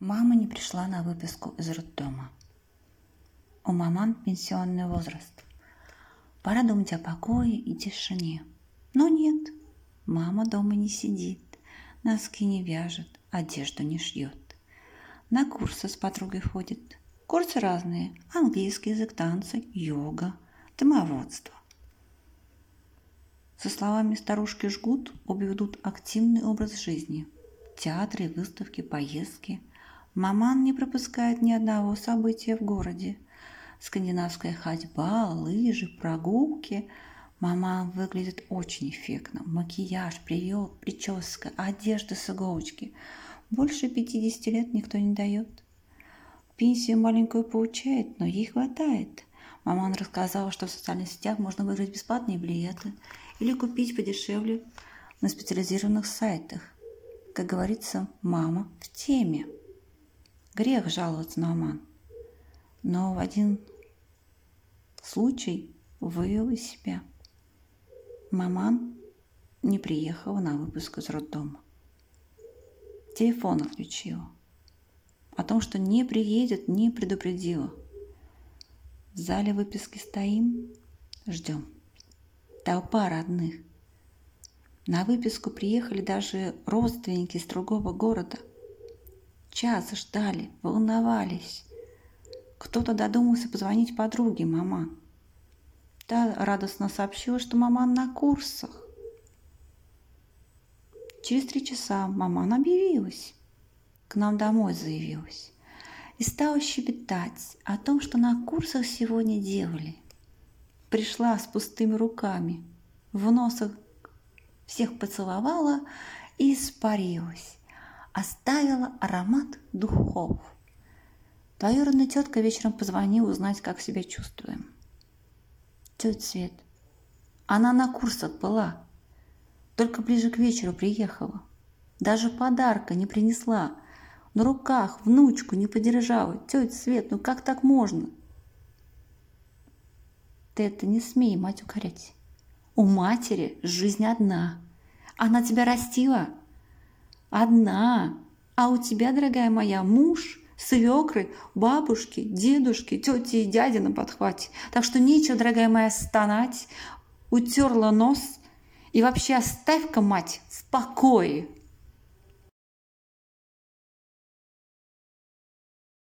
Мама не пришла на выписку из роддома. У маман пенсионный возраст. Пора думать о покое и тишине. Но нет, мама дома не сидит, носки не вяжет, одежду не шьет. На курсы с подругой ходит. Курсы разные. Английский язык, танцы, йога, домоводство. Со словами старушки жгут, обе ведут активный образ жизни. Театры, выставки, поездки – Маман не пропускает ни одного события в городе. Скандинавская ходьба, лыжи, прогулки. Маман выглядит очень эффектно. Макияж, привет, прическа, одежда с иголочки. Больше 50 лет никто не дает. Пенсию маленькую получает, но ей хватает. Маман рассказала, что в социальных сетях можно выиграть бесплатные билеты или купить подешевле на специализированных сайтах. Как говорится, мама в теме. Грех жаловаться на Оман. Но в один случай вывел из себя. Маман не приехала на выпуск из роддома. Телефон отключила. О том, что не приедет, не предупредила. В зале выписки стоим, ждем. Толпа родных. На выписку приехали даже родственники из другого города. Час ждали, волновались. Кто-то додумался позвонить подруге мама. Та радостно сообщила, что мама на курсах. Через три часа мама объявилась. К нам домой заявилась. И стала щебетать о том, что на курсах сегодня делали. Пришла с пустыми руками, в носах всех поцеловала и испарилась оставила аромат духов. Двоюродная тетка вечером позвонила узнать, как себя чувствуем. Тетя Свет, она на курсах была, только ближе к вечеру приехала. Даже подарка не принесла. На руках внучку не подержала. Тетя Свет, ну как так можно? Ты это не смей, мать, укорять. У матери жизнь одна. Она тебя растила, Одна. А у тебя, дорогая моя, муж, свекры, бабушки, дедушки, тети и дяди на подхвате. Так что нечего, дорогая моя, стонать. Утерла нос. И вообще оставь-ка, мать, в покое.